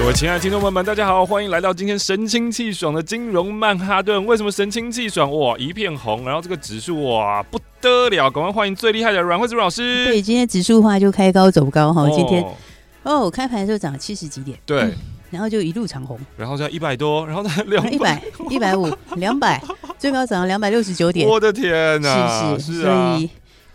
各位亲爱的听众朋友们，大家好，欢迎来到今天神清气爽的金融曼哈顿。为什么神清气爽？哇，一片红，然后这个指数哇不得了，赶快欢迎最厉害的阮慧珠老师。对，今天指数的话就开高走高哈，今天哦开盘的时候涨了七十几点，对、嗯，然后就一路长红，然后在一百多，然后呢两一百一百五两百，最高涨了两百六十九点，我的天哪，是是，是啊。所以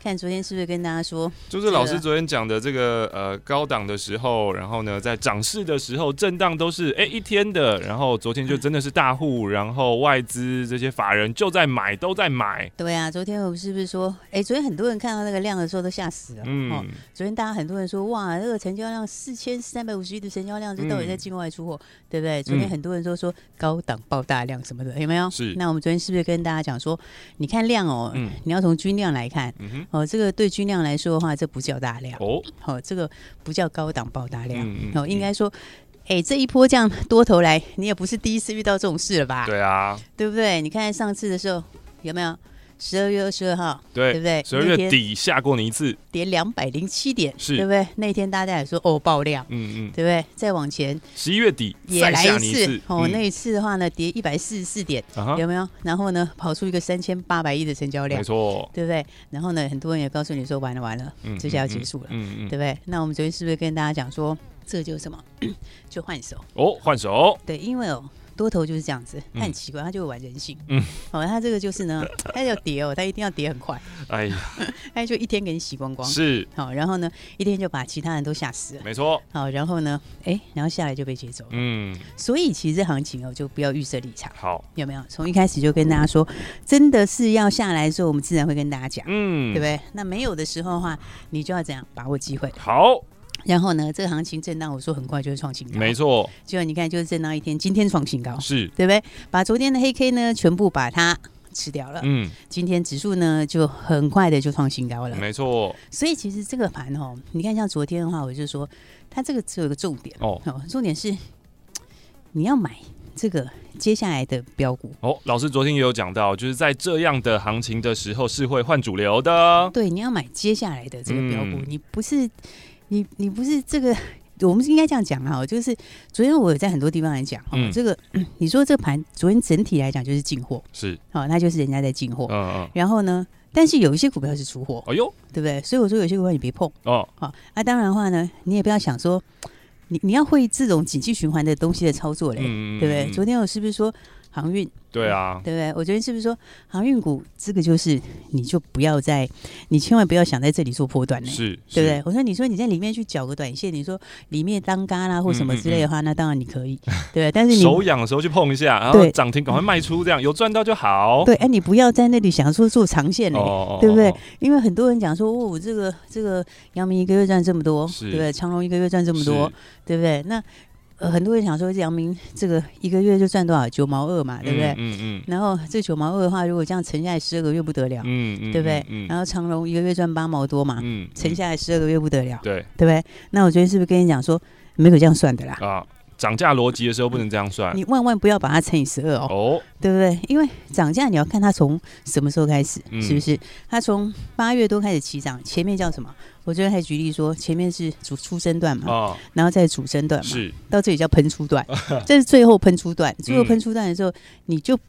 看昨天是不是跟大家说，就是老师昨天讲的这个呃高档的时候，然后呢在涨势的时候震荡都是哎一天的，然后昨天就真的是大户，然后外资这些法人就在买，都在买。对啊，昨天我们是不是说，哎，昨天很多人看到那个量的时候都吓死了。嗯、哦，昨天大家很多人说，哇，这个成交量四千三百五十亿的成交量，这到底在境外出货，嗯、对不对？昨天很多人都说高档爆大量什么的，有没有？是。那我们昨天是不是跟大家讲说，你看量哦，嗯、你要从均量来看。嗯哦，这个对军量来说的话，这不叫大量哦。好、哦，这个不叫高档爆大量。嗯、哦，应该说，哎、欸，这一波这样多头来，你也不是第一次遇到这种事了吧？对啊，对不对？你看上次的时候有没有？十二月二十二号，对，对不对？十二月底下过你一次，跌两百零七点，是，对不对？那天大家也说哦爆量，嗯嗯，对不对？再往前，十一月底也来一次，哦，嗯、那一次的话呢，跌一百四十四点，啊、有没有？然后呢，跑出一个三千八百亿的成交量，没错，对不对？然后呢，很多人也告诉你说完了完了，嗯，这下要结束了，嗯嗯，对不对？那我们昨天是不是跟大家讲说，这就是什么？就换手哦，换手，对，因为哦。多头就是这样子，他很奇怪，他就会玩人性。嗯，好，他这个就是呢，他要跌哦，他一定要跌很快。哎呀，他就一天给你洗光光。是，好，然后呢，一天就把其他人都吓死了。没错。好，然后呢，哎，然后下来就被接走了。嗯，所以其实这行情哦，就不要预设立场。好，有没有？从一开始就跟大家说，真的是要下来的时候，我们自然会跟大家讲。嗯，对不对？那没有的时候的话，你就要怎样把握机会？好。然后呢，这个行情震荡，我说很快就会创新高。没错，就你看，就是震荡一天，今天创新高，是对不对？把昨天的黑 K 呢，全部把它吃掉了。嗯，今天指数呢，就很快的就创新高了。没错。所以其实这个盘哦，你看像昨天的话，我就说它这个只有一个重点哦，重点是你要买这个接下来的标股。哦，老师昨天也有讲到，就是在这样的行情的时候是会换主流的。对，你要买接下来的这个标股，嗯、你不是。你你不是这个，我们应该这样讲哈，就是昨天我有在很多地方来讲，嗯，这个你说这盘昨天整体来讲就是进货，是，好，那就是人家在进货，嗯嗯，然后呢，但是有一些股票是出货，哎呦，对不对？所以我说有些股票你别碰，哦，好，那当然的话呢，你也不要想说，你你要会这种景气循环的东西的操作嘞，对不对？昨天我是不是说？航运对啊，对不对？我觉得是不是说航运股这个就是，你就不要再，你千万不要想在这里做波段呢，是，对不对？我说你说你在里面去搅个短线，你说里面当嘎啦或什么之类的话，那当然你可以，对。但是你手痒的时候去碰一下，然后涨停赶快卖出，这样有赚到就好。对，哎，你不要在那里想说做长线嘞，对不对？因为很多人讲说，哦，这个这个阳明一个月赚这么多，对不对？长隆一个月赚这么多，对不对？那呃，很多人想说，阳明这个一个月就赚多少？九毛二嘛，对不对？嗯嗯。嗯，然后这九毛二的话，如果这样乘下来十二个月不得了，嗯嗯，对不对？嗯。然后长荣一个月赚八毛多嘛，嗯，乘下来十二个月不得了，对，对不对？那我昨天是不是跟你讲说，没有这样算的啦？啊。涨价逻辑的时候不能这样算，你万万不要把它乘以十二哦，哦，对不对？因为涨价你要看它从什么时候开始，嗯、是不是？它从八月多开始起涨，前面叫什么？我昨天还举例说，前面是主初升段嘛，哦、然后再主升段嘛，是到这里叫喷出段，这是最后喷出段。最后喷出段的时候，嗯、你就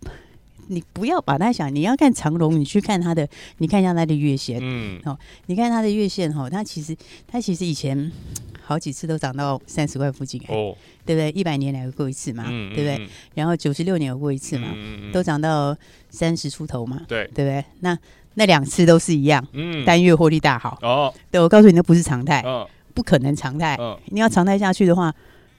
你不要把它想，你要看长龙，你去看它的，你看一下它的月线，嗯，哦，你看它的月线哈、哦，它其实它其实以前。好几次都涨到三十块附近，哦，对不对？一百年来有过一次嘛，嗯、对不对？嗯、然后九十六年有过一次嘛，嗯、都涨到三十出头嘛，对，对不对？那那两次都是一样，嗯，单月获利大好，哦，对，我告诉你，那不是常态，哦、不可能常态，哦、你要常态下去的话，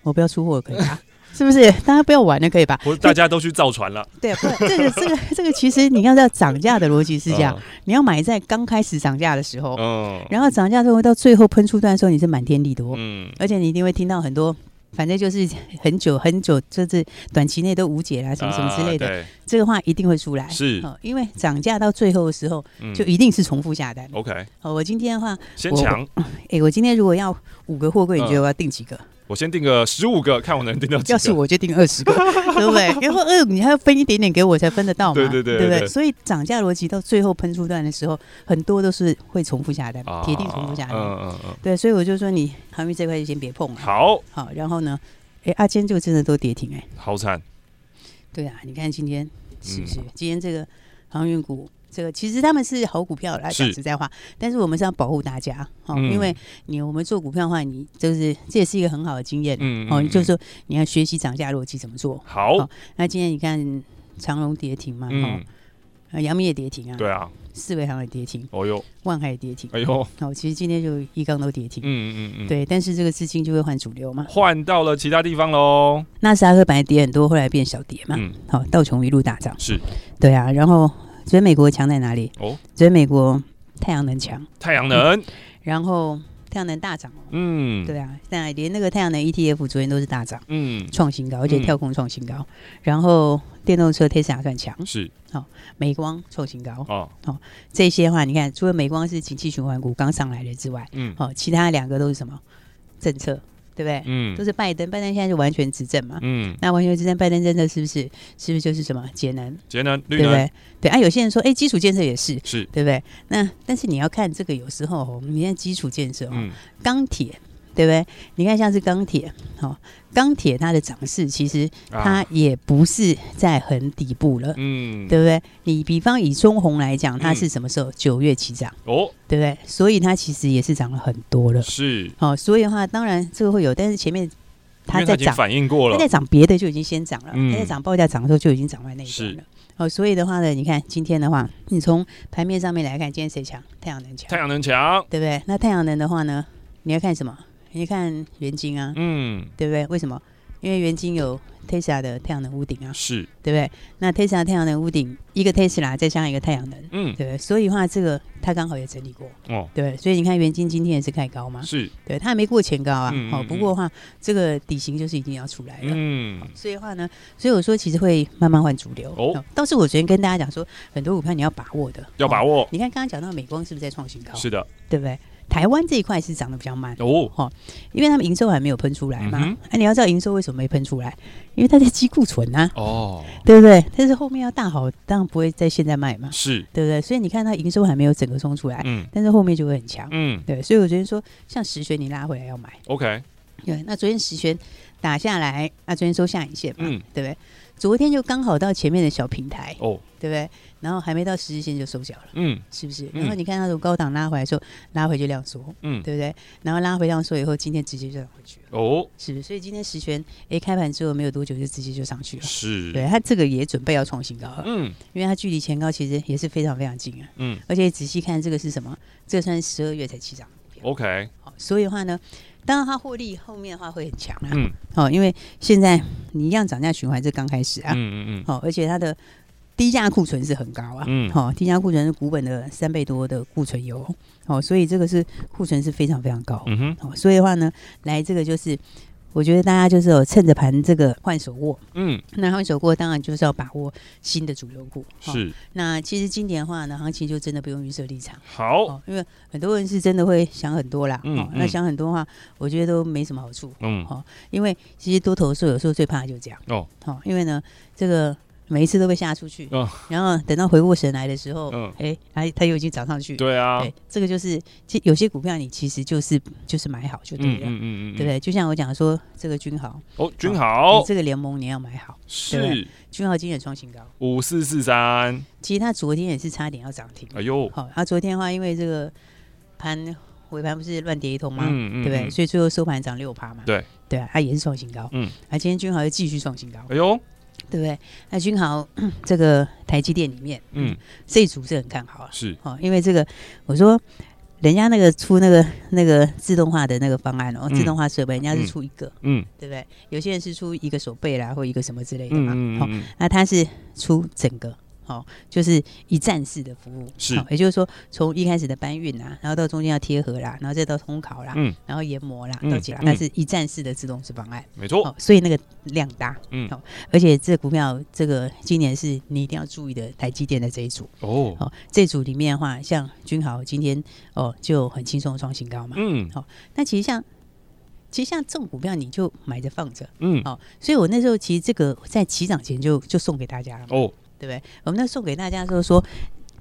我不要出货可以吧。是不是？大家不要玩了，可以吧？不是，大家都去造船了。对，不，这个、这个、这个，其实你要知道涨价的逻辑是这样：你要买在刚开始涨价的时候，嗯，然后涨价之后到最后喷出段的时候，你是满天利多，嗯，而且你一定会听到很多反正就是很久很久，就是短期内都无解啦，什么什么之类的，呃、这个话一定会出来。是，因为涨价到最后的时候，就一定是重复下单。OK，好，我今天的话，先抢。哎、欸，我今天如果要五个货柜，你觉得我要订几个？我先定个十五个，看我能定到几个。要是我就定二十个，对不对？然后二你还要分一点点给我才分得到嘛？对对对，对不对？所以涨价逻辑到最后喷出段的时候，很多都是会重复下单，铁定重复下单。嗯嗯嗯。对，所以我就说你航运这块就先别碰了。好，好，然后呢？哎，阿坚就真的都跌停哎，好惨。对啊，你看今天是不是？今天这个航运股。这个其实他们是好股票来讲实在话，但是我们是要保护大家哦，嗯、因为你我们做股票的话，你就是这也是一个很好的经验，嗯哦，就是说你要学习涨价逻辑怎么做。好，哦、那今天你看长荣跌停嘛，嗯，阳明也跌停啊，对啊，四维行也跌停，哦哟，万海也跌停，哎呦，哦，其实今天就一缸都跌停，嗯嗯嗯，对，但是这个资金就会换主流嘛，换到了其他地方喽。纳斯达克本来跌很多，后来变小跌嘛，嗯，好，道琼一路大涨，是，对啊，然后。所以美国强在哪里？哦，所以美国太阳能强，太阳能、嗯，然后太阳能大涨，嗯，对啊，现在连那个太阳能 ETF 昨天都是大涨，嗯，创新高，而且跳空创新高。嗯、然后电动车 Tesla 算强，是，好、哦，美光创新高，哦，好、哦，这些话你看，除了美光是景气循环股刚上来的之外，嗯，好、哦，其他两个都是什么？政策？对不对？嗯，都是拜登，拜登现在就完全执政嘛。嗯，那完全执政，拜登真的是不是？是不是就是什么节能？节能，对不对？对啊，有些人说，哎，基础建设也是，是对不对？那但是你要看这个，有时候我们现在基础建设哦，嗯、钢铁。对不对？你看，像是钢铁，哦，钢铁它的涨势其实它也不是在很底部了，嗯，对不对？你比方以中红来讲，它是什么时候？九、嗯、月起涨，哦，对不对？所以它其实也是涨了很多了，是，哦，所以的话，当然这个会有，但是前面它在涨，反应过了，它在涨别的就已经先涨了，嗯、它在涨报价涨的时候就已经涨在那一段了，哦，所以的话呢，你看今天的话，你从盘面上面来看，今天谁强？太阳能强，太阳能强，对不对？那太阳能的话呢，你要看什么？你看元晶啊，嗯，对不对？为什么？因为元晶有 Tesla 的太阳能屋顶啊，是对不对？那 Tesla 太阳能屋顶，一个 Tesla 再加上一个太阳能，嗯，对不对？所以的话，这个它刚好也整理过，哦，对。所以你看元晶今天也是开高嘛，是对，它还没过前高啊，好、嗯，不过的话，这个底型就是一定要出来了，嗯。所以的话呢，所以我说其实会慢慢换主流哦。倒是我昨天跟大家讲说，很多股票你要把握的，要把握。你看刚刚讲到美光是不是在创新高？是的，对不对？台湾这一块是涨得比较慢哦，哈，因为他们营收还没有喷出来嘛。哎、嗯啊，你要知道营收为什么没喷出来？因为它在积库存呐，哦，对不对？但是后面要大好，当然不会在现在卖嘛，是对不对？所以你看它营收还没有整个冲出来，嗯，但是后面就会很强，嗯，对。所以我觉得说，像十鉉你拉回来要买，OK，对。那昨天十鉉打下来，那昨天收下影线嘛，嗯，对不对？昨天就刚好到前面的小平台，哦，对不对？然后还没到十日线就收脚了，嗯，是不是？然后你看它从高档拉回来的时候，拉回就量缩，嗯，对不对？然后拉回量缩以后，今天直接就涨回去了，哦，是不是？所以今天十鉉哎，开盘之后没有多久就直接就上去了，是，对，它这个也准备要创新高了，嗯，因为它距离前高其实也是非常非常近啊，嗯，而且仔细看这个是什么？这个算是十二月才起涨，OK，好，所以的话呢。当然，它获利后面的话会很强啊。嗯。哦，因为现在你一样涨价循环，这刚开始啊。嗯嗯嗯。哦，而且它的低价库存是很高啊。嗯。好，低价库存是股本的三倍多的库存有。哦，所以这个是库存是非常非常高。嗯哼。哦，所以的话呢，来这个就是。我觉得大家就是有趁着盘这个换手握，嗯，那换手握当然就是要把握新的主流股。是，那其实今年的话呢，行情就真的不用预设立场。好，因为很多人是真的会想很多啦。嗯，那想很多的话，我觉得都没什么好处。嗯，好，因为其实多头的时候有时候最怕的就是这样。哦，好，因为呢，这个。每一次都被吓出去，嗯、然后等到回过神来的时候，哎、嗯，它它又已经涨上去。对啊，对，这个就是，其有些股票你其实就是就是买好就对了，嗯嗯嗯，对不对？就像我讲说这个君豪，哦，君豪，你这个联盟你要买好，是。君豪今天创新高，五四四三，其实它昨天也是差点要涨停，哎呦，好，它昨天的话因为这个盘尾盘不是乱跌一通吗？嗯嗯，对不对？所以最后收盘涨六趴嘛，对。对啊，它也是创新高，嗯，啊，今天君豪又继续创新高，哎呦。对不对？那君豪 这个台积电里面，嗯，这一组是很看好啊，是。哦，因为这个我说人家那个出那个那个自动化的那个方案哦，嗯、自动化设备，人家是出一个，嗯，对不对？有些人是出一个手背啦，或一个什么之类的嘛，嗯嗯嗯、哦，那他是出整个。好，就是一站式的服务，是，也就是说，从一开始的搬运啊，然后到中间要贴合啦，然后再到烘烤啦，嗯，然后研磨啦，到结啦，它是一站式的自动式方案，没错，所以那个量大，嗯，好，而且这个股票，这个今年是你一定要注意的，台积电的这一组，哦，好，这组里面的话，像君豪今天哦就很轻松创新高嘛，嗯，好，那其实像。其实像这种股票，你就买着放着，嗯，好，所以我那时候其实这个在起涨前就就送给大家了，哦，对不对？我们那送给大家的时候说。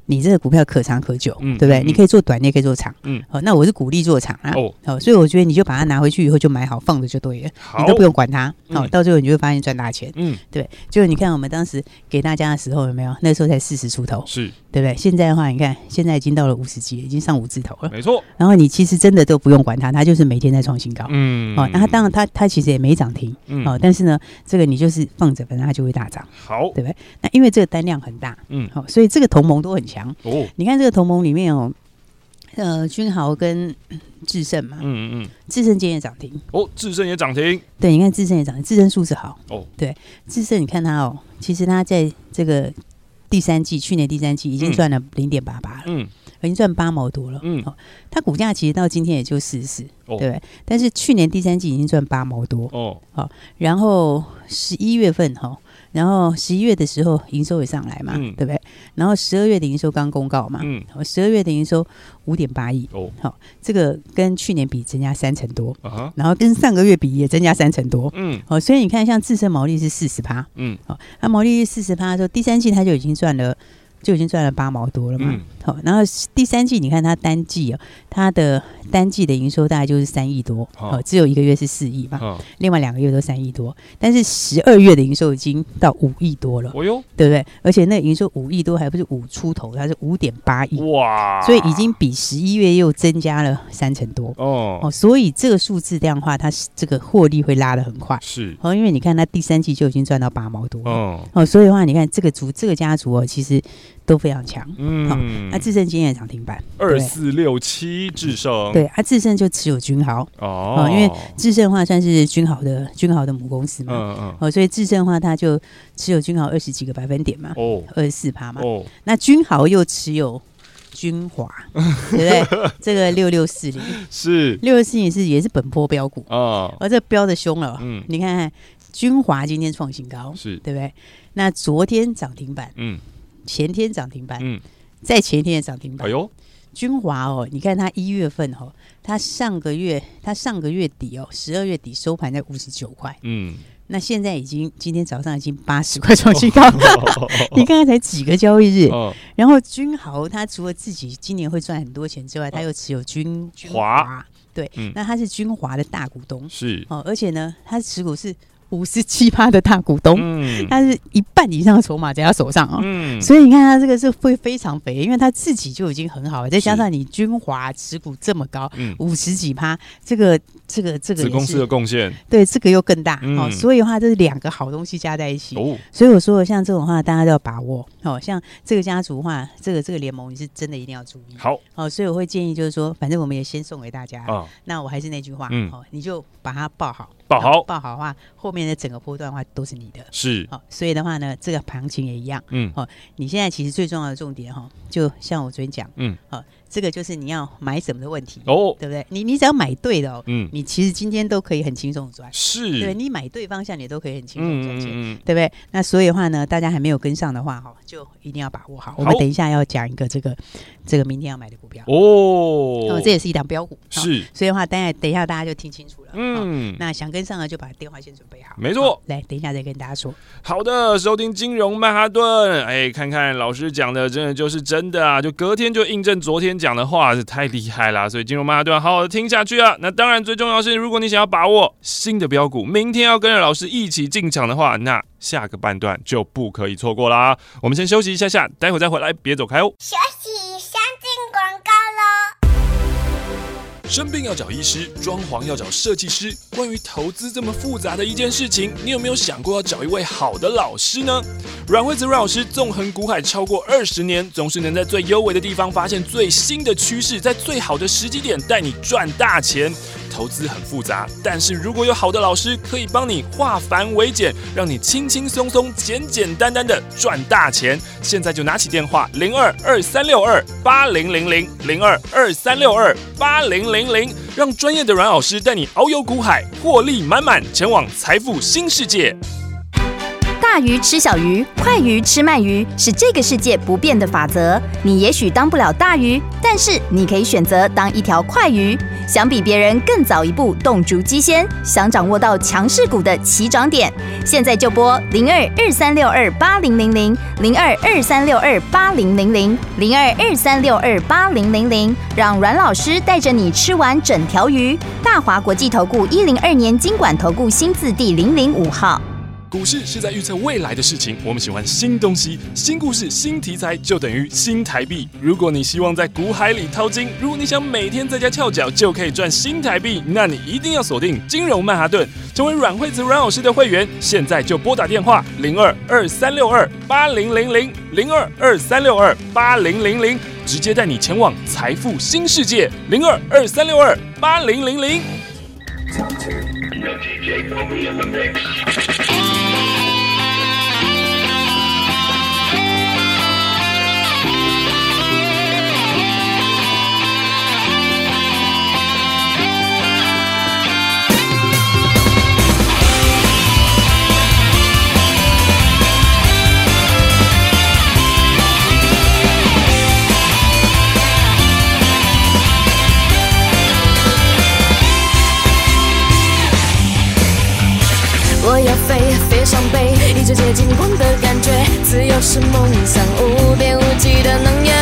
你这个股票可长可久，嗯，对不对？你可以做短，你也可以做长，嗯，好，那我是鼓励做长啊，哦，好，所以我觉得你就把它拿回去以后就买好放着就对了，你都不用管它，好，到最后你就会发现赚大钱，嗯，对，就是你看我们当时给大家的时候有没有？那时候才四十出头，是，对不对？现在的话，你看现在已经到了五十几，已经上五字头了，没错。然后你其实真的都不用管它，它就是每天在创新高，嗯，好，那它当然它它其实也没涨停，嗯，哦，但是呢，这个你就是放着，反正它就会大涨，好，对不对？那因为这个单量很大，嗯，好，所以这个同盟都很强，哦，你看。这个同盟里面哦，呃，君豪跟智胜嘛，嗯嗯嗯，智胜今天也涨停。哦，智胜也涨停，对，你看智胜也涨停，智胜数字好。哦，对，智胜你看它哦，其实它在这个第三季，去年第三季已经赚了零点八八了，嗯，已经赚八毛多了，嗯，它股价其实到今天也就四十四，对不对？但是去年第三季已经赚八毛多。哦，好，然后十一月份哈。然后十一月的时候营收也上来嘛，嗯、对不对？然后十二月的营收刚公告嘛，嗯，十二月的营收五点八亿。哦，好，这个跟去年比增加三成多，啊、然后跟上个月比也增加三成多，嗯，好，所以你看像自身毛利是四十趴，嗯，好，它毛利是四十趴的时候，第三季它就已经赚了。就已经赚了八毛多了嘛，好、嗯，然后第三季你看它单季哦，它的单季的营收大概就是三亿多，哦，只有一个月是四亿嘛，哦、另外两个月都三亿多，但是十二月的营收已经到五亿多了，哦哟对不对？而且那营收五亿多还不是五出头，它是五点八亿，哇，所以已经比十一月又增加了三成多，哦，哦，所以这个数字这样的话，它是这个获利会拉得很快，是，哦，因为你看它第三季就已经赚到八毛多，哦，哦，所以的话，你看这个族这个家族哦，其实。都非常强，嗯，好，那智胜今天也涨停板，二四六七智胜，对，啊，智胜就持有君豪。哦，因为智胜的话算是君豪的君豪的母公司嘛，嗯嗯，哦，所以智胜的话它就持有君豪二十几个百分点嘛，哦，二十四趴嘛，哦，那君豪又持有君华，对不对？这个六六四零。是。六六四零是也是本波标股。哦，而这标的凶了，嗯，你看看君华今天创新高，是。对不对？那昨天涨停板，嗯。前天涨停板，嗯，在前天也涨停板。哎呦，君华哦，你看它一月份哦，它上个月它上个月底哦，十二月底收盘在五十九块，嗯，那现在已经今天早上已经八十块创新高，你看它才几个交易日，哦、然后君豪他除了自己今年会赚很多钱之外，他又持有君华，华。对，嗯、那他是君华的大股东，是。哦，而且呢，他持股是。五十七趴的大股东，嗯，他是一半以上的筹码在他手上啊，嗯，所以你看他这个是会非常肥，因为他自己就已经很好了，再加上你军华持股这么高，嗯，五十几趴，这个这个这个子公司的贡献，对，这个又更大，哦，所以的话这是两个好东西加在一起，哦，所以我说像这种话大家都要把握，哦，像这个家族的话，这个这个联盟你是真的一定要注意，好，哦，所以我会建议就是说，反正我们也先送给大家，啊，那我还是那句话，嗯，哦，你就把它报好。报好，报好的话，后面的整个波段的话都是你的，是，好，所以的话呢，这个行情也一样，嗯，好，你现在其实最重要的重点哈，就像我昨天讲，嗯，好。这个就是你要买什么的问题哦，对不对？你你只要买对的哦，嗯，你其实今天都可以很轻松赚，是，对，你买对方向，你都可以很轻松赚钱，嗯，对不对？那所以的话呢，大家还没有跟上的话，哈，就一定要把握好。我们等一下要讲一个这个这个明天要买的股票哦，这也是一档标股，是。所以的话，等下等一下大家就听清楚了，嗯，那想跟上的就把电话先准备好，没错。来，等一下再跟大家说。好的，收听金融曼哈顿，哎，看看老师讲的真的就是真的啊，就隔天就印证昨天讲。讲的话是太厉害啦，所以金融曼哈顿要好好的听下去啊。那当然，最重要是，如果你想要把握新的标股，明天要跟着老师一起进场的话，那下个半段就不可以错过啦。我们先休息一下下，待会再回来，别走开哦。生病要找医师，装潢要找设计师。关于投资这么复杂的一件事情，你有没有想过要找一位好的老师呢？阮惠泽阮老师纵横股海超过二十年，总是能在最优微的地方发现最新的趋势，在最好的时机点带你赚大钱。投资很复杂，但是如果有好的老师，可以帮你化繁为简，让你轻轻松松、简简单单的赚大钱。现在就拿起电话零二二三六二八零零零零二二三六二八零零零，让专业的阮老师带你遨游股海，获利满满，前往财富新世界。大鱼吃小鱼，快鱼吃慢鱼，是这个世界不变的法则。你也许当不了大鱼，但是你可以选择当一条快鱼。想比别人更早一步动足机先，想掌握到强势股的起涨点，现在就拨零二二三六二八零零零零二二三六二八零零零零二二三六二八零零零，让阮老师带着你吃完整条鱼。大华国际投顾一零二年金管投顾新字第零零五号。股市是在预测未来的事情，我们喜欢新东西、新故事、新题材，就等于新台币。如果你希望在股海里淘金，如果你想每天在家翘脚就可以赚新台币，那你一定要锁定金融曼哈顿，成为阮惠子阮老师的会员。现在就拨打电话零二二三六二八零零零零二二三六二八零零零，直接带你前往财富新世界零二二三六二八零零零。接近光的感觉，自由是梦想，无边无际的能源。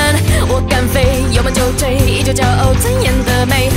我敢飞，有梦就追，依旧骄傲尊严的美，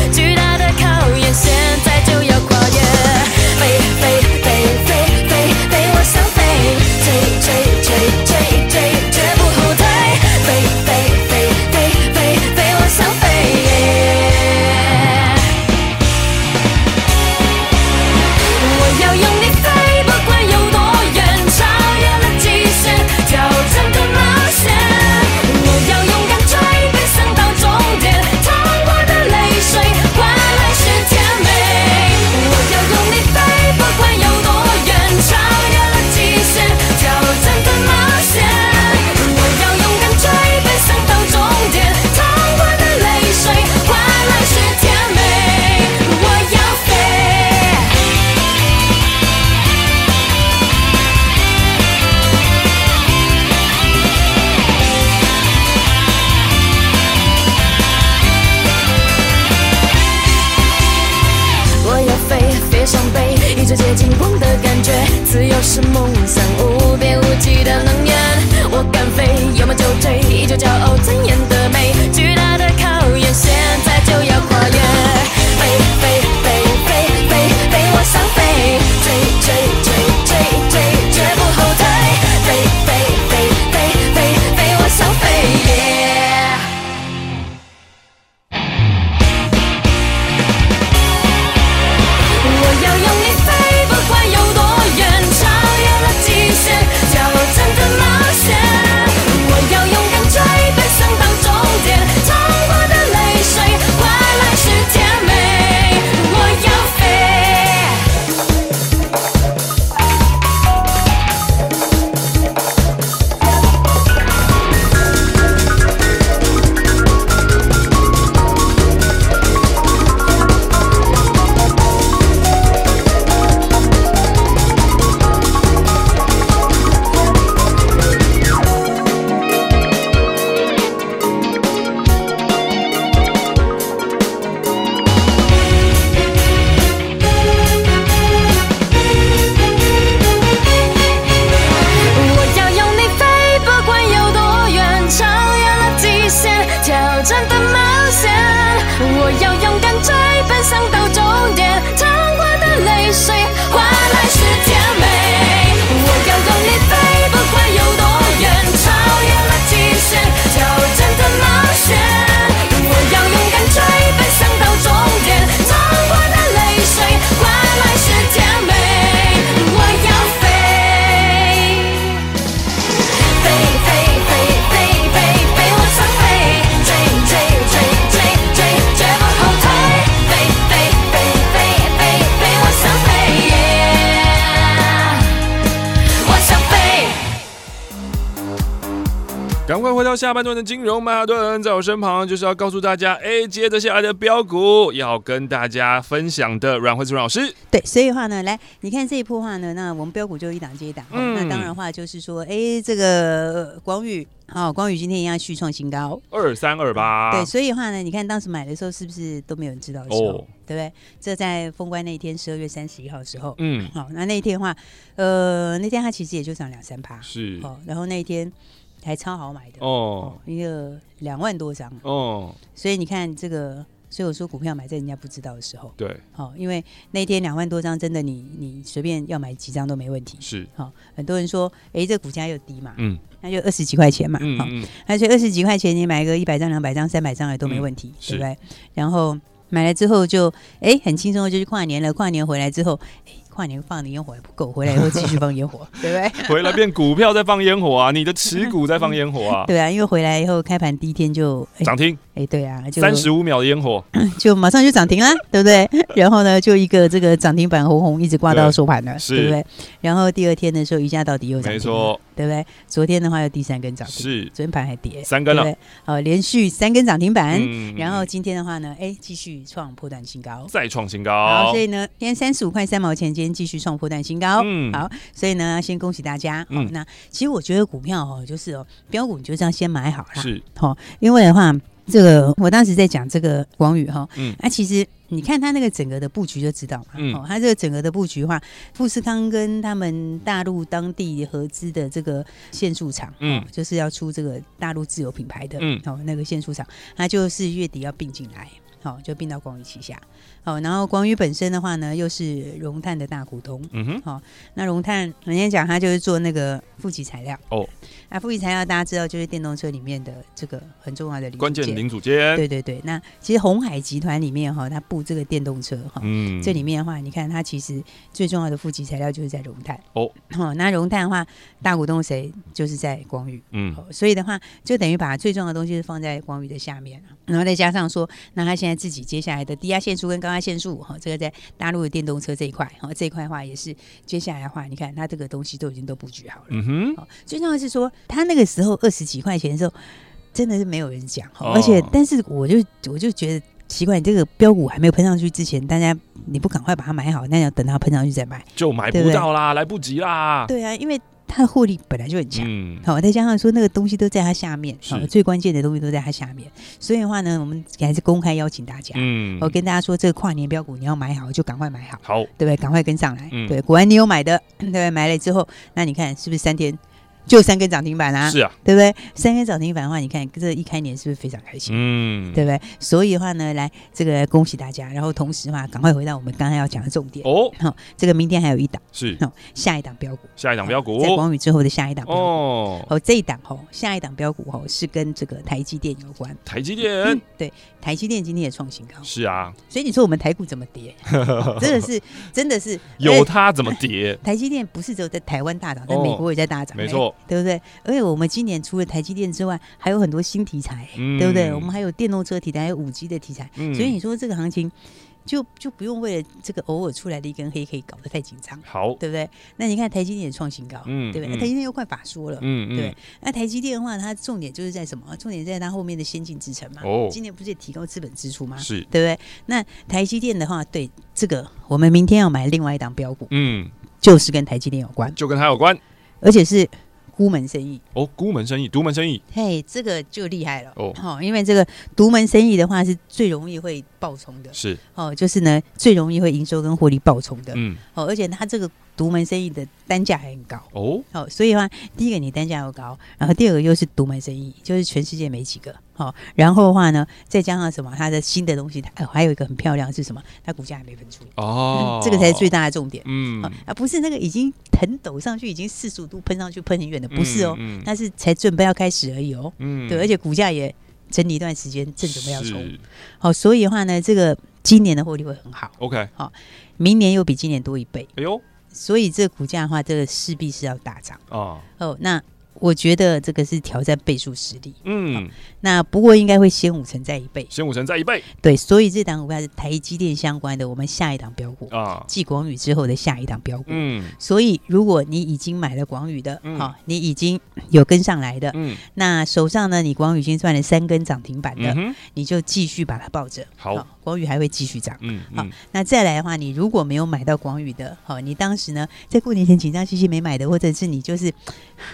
赶快回到下半段的金融曼哈顿，在我身旁就是要告诉大家，哎，接着下来的标股要跟大家分享的阮慧慈老师。对，所以的话呢，来，你看这一波话呢，那我们标股就一档接一档。嗯，那当然话就是说，哎，这个广宇。好，光宇今天一样续创新高，二三二八。对，所以的话呢，你看当时买的时候是不是都没有人知道的时候，哦、对不对？这在封关那一天，十二月三十一号的时候，嗯，好，那那一天的话，呃，那天它其实也就涨两三趴，是，哦，然后那一天还超好买的。哦，一个两万多张。哦，所以你看这个。所以我说股票买在人家不知道的时候，对，好，因为那天两万多张，真的你你随便要买几张都没问题。是，好，很多人说，哎，这股价又低嘛，嗯，那就二十几块钱嘛，好，而且二十几块钱你买个一百张、两百张、三百张也都没问题，对不对？然后买了之后就，哎，很轻松的就去跨年了。跨年回来之后，哎。跨年放的烟火还不够，回来以后 继续放烟火，对不对？回来变股票在放烟火啊，你的持股在放烟火啊？对啊，因为回来以后开盘第一天就涨停，哎，对啊，就三十五秒的烟火，就马上就涨停了，对不对？然后呢，就一个这个涨停板红红一直挂到收盘了，对不对？然后第二天的时候一下到底又涨停，没错，对不对？昨天的话又第三根涨停，是昨天盘还跌三根了，好，连续三根涨停板，然后今天的话呢，哎，继续创破断新高，再创新高，好，所以呢，今天三十五块三毛钱，今天继续创破断。新高，嗯，好，所以呢，先恭喜大家。嗯，那其实我觉得股票哦，就是哦，标股你就这样先买好了，是，好，因为的话，这个我当时在讲这个广宇哈，嗯，那其实你看他那个整个的布局就知道嘛，嗯，哦，他这个整个的布局的话，富士康跟他们大陆当地合资的这个线束厂，嗯，就是要出这个大陆自有品牌的，嗯，哦，那个线束厂，它就是月底要并进来。好，就并到广宇旗下。好，然后广宇本身的话呢，又是荣碳的大股东。嗯哼。好，那荣碳，我先讲，它就是做那个负极材料。哦。那负极材料大家知道，就是电动车里面的这个很重要的零关键零组件。对对对。那其实红海集团里面哈，它布这个电动车哈，嗯，这里面的话，你看它其实最重要的负极材料就是在荣碳。哦。好，那荣碳的话，大股东谁？就是在广宇。嗯。所以的话，就等于把最重要的东西是放在广宇的下面，然后再加上说，那它现在。自己接下来的低压限速跟高压限速，哈，这个在大陆的电动车这一块，哈，这一块的话也是接下来的话，你看它这个东西都已经都布局好了。嗯哼，最重要是说，它那个时候二十几块钱的时候，真的是没有人讲，哦、而且但是我就我就觉得奇怪，你这个标股还没有喷上去之前，大家你不赶快把它买好，那要等它喷上去再买，就买不到啦，对对来不及啦。对啊，因为。它的获利本来就很强，好、嗯，再加上说那个东西都在它下面，好，最关键的东西都在它下面，所以的话呢，我们还是公开邀请大家，嗯，我跟大家说，这个跨年标股你要买好，就赶快买好，好，对不对？赶快跟上来，嗯、对，果然你有买的，对？买了之后，那你看是不是三天？就三根涨停板啊，是啊，对不对？三根涨停板的话，你看这一开年是不是非常开心？嗯，对不对？所以的话呢，来这个恭喜大家，然后同时的话，赶快回到我们刚才要讲的重点哦。好，这个明天还有一档是哦，下一档标股，下一档标股，在广宇之后的下一档标股哦。哦，这一档哦，下一档标股哦，是跟这个台积电有关。台积电，对，台积电今天也创新高。是啊，所以你说我们台股怎么跌？真的是，真的是有它怎么跌？台积电不是只有在台湾大涨，在美国也在大涨，没错，对不对？而且我们今年除了台积电之外，还有很多新题材，嗯、对不对？我们还有电动车题材，还有五 G 的题材，嗯、所以你说这个行情就就不用为了这个偶尔出来的一根黑可以搞得太紧张，好，对不对？那你看台积电也创新高，嗯，对不对？那台积电又快法说了，嗯对。那台积电的话，它重点就是在什么？重点在它后面的先进制程嘛。哦，今年不是也提高资本支出吗？是，对不对？那台积电的话，对这个，我们明天要买另外一档标股，嗯，就是跟台积电有关，就跟它有关，而且是。孤门生意。哦，孤门生意，独门生意，嘿，这个就厉害了。哦。好，因为这个独门生意的话，是最容易会爆冲的，是。哦，就是呢，最容易会营收跟获利爆冲的，嗯，哦，而且它这个。独门生意的单价还很高。哦，好，所以的话，第一个你单价又高，然后第二个又是独门生意，就是全世界没几个，好，然后的话呢，再加上什么，它的新的东西，它还有一个很漂亮是什么？它股价还没分出哦、嗯，这个才是最大的重点，嗯，啊，不是那个已经腾抖上去，已经四十五度喷上去喷很远的，不是哦，那、是才准备要开始而已哦，嗯，对，而且股价也整理一段时间，正准备要冲，是。好，所以的话呢，这个今年的获利会很好，OK，好，明年又比今年多一倍，哎呦。所以这个股价的话，这个势必是要大涨哦。哦，那我觉得这个是挑战倍数实力。嗯，那不过应该会先五成再一倍，先五成再一倍。对，所以这档股票是台积电相关的，我们下一档标股啊，继广宇之后的下一档标股。嗯，所以如果你已经买了广宇的，好、嗯哦，你已经有跟上来的，嗯，那手上呢，你广宇已经赚了三根涨停板的，嗯、你就继续把它抱着。好，广宇还会继续涨。嗯，好，那再来的话，你如果没有买到广宇的，好，你当时呢在过年前紧张兮兮没买的，或者是你就是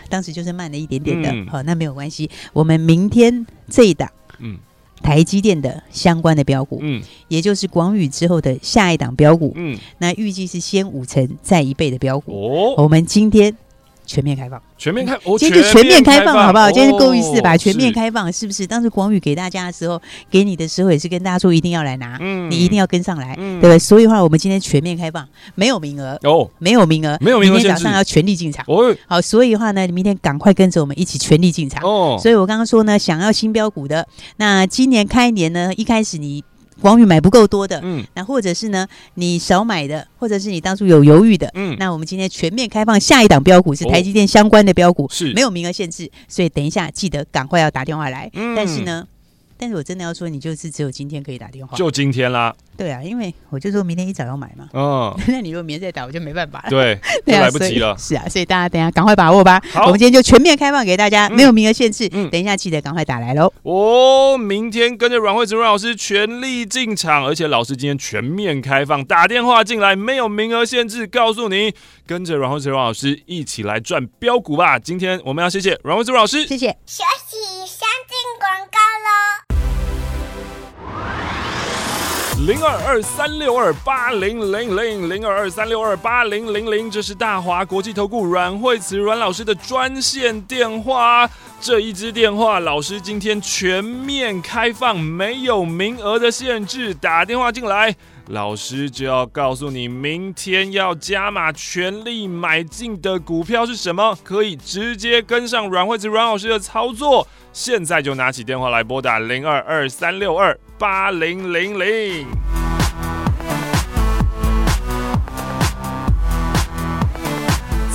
当时就是。慢了一点点的，好、嗯哦，那没有关系。我们明天这一档，嗯，台积电的相关的标股，嗯，也就是广宇之后的下一档标股，嗯，那预计是先五成再一倍的标股。哦，我们今天。全面开放，全面开，今天就全面开放，好不好？今天是购物日吧，全面开放，是不是？当时广宇给大家的时候，给你的时候也是跟大家说一定要来拿，嗯，你一定要跟上来，对不对？所以的话，我们今天全面开放，没有名额哦，没有名额，没有名额，明天早上要全力进场哦。好，所以的话呢，你明天赶快跟着我们一起全力进场哦。所以我刚刚说呢，想要新标股的，那今年开年呢，一开始你。广宇买不够多的，嗯，那或者是呢，你少买的，或者是你当初有犹豫的，嗯，那我们今天全面开放下一档标股是台积电相关的标股，是。没有名额限制，所以等一下记得赶快要打电话来，嗯，但是呢。但是我真的要说，你就是只有今天可以打电话，就今天啦。对啊，因为我就说明天一早要买嘛。嗯，那你如果明天再打，我就没办法了。对，对啊，来不及了。是啊，所以大家等一下赶快把握吧。好，我们今天就全面开放给大家，没有名额限制。嗯，等一下记得赶快打来喽。哦，明天跟着阮惠慈阮老师全力进场，而且老师今天全面开放，打电话进来没有名额限制，告诉你跟着阮惠慈阮老师一起来赚标股吧。今天我们要谢谢阮惠慈阮老师，谢谢。休息，先进广告零二二三六二八零零零零二二三六二八零零零，这是大华国际投顾阮惠慈阮老师的专线电话。这一支电话，老师今天全面开放，没有名额的限制，打电话进来，老师就要告诉你，明天要加码全力买进的股票是什么，可以直接跟上阮惠慈阮老师的操作。现在就拿起电话来拨打零二二三六二八零零零。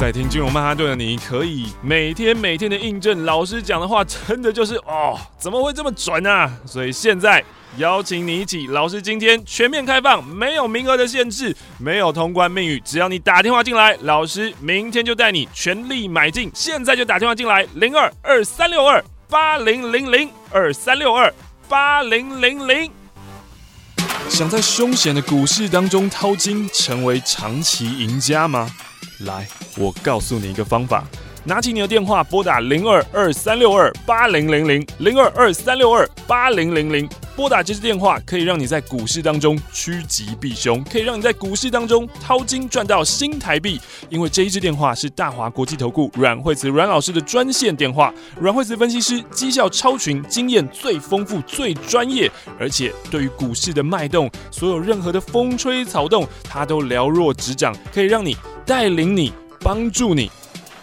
在听金融曼哈顿的你，可以每天每天的印证老师讲的话，真的就是哦，怎么会这么准啊？所以现在邀请你一起，老师今天全面开放，没有名额的限制，没有通关命语，只要你打电话进来，老师明天就带你全力买进。现在就打电话进来，零二二三六二。八零零零二三六二八零零零，想在凶险的股市当中淘金，成为长期赢家吗？来，我告诉你一个方法。拿起你的电话，拨打零二二三六二八零零零零二二三六二八零零零。拨打这支电话，可以让你在股市当中趋吉避凶，可以让你在股市当中掏金赚到新台币。因为这一支电话是大华国际投顾阮惠慈阮老师的专线电话，阮惠慈分析师绩效超群，经验最丰富、最专业，而且对于股市的脉动，所有任何的风吹草动，他都了若指掌，可以让你带领你、帮助你。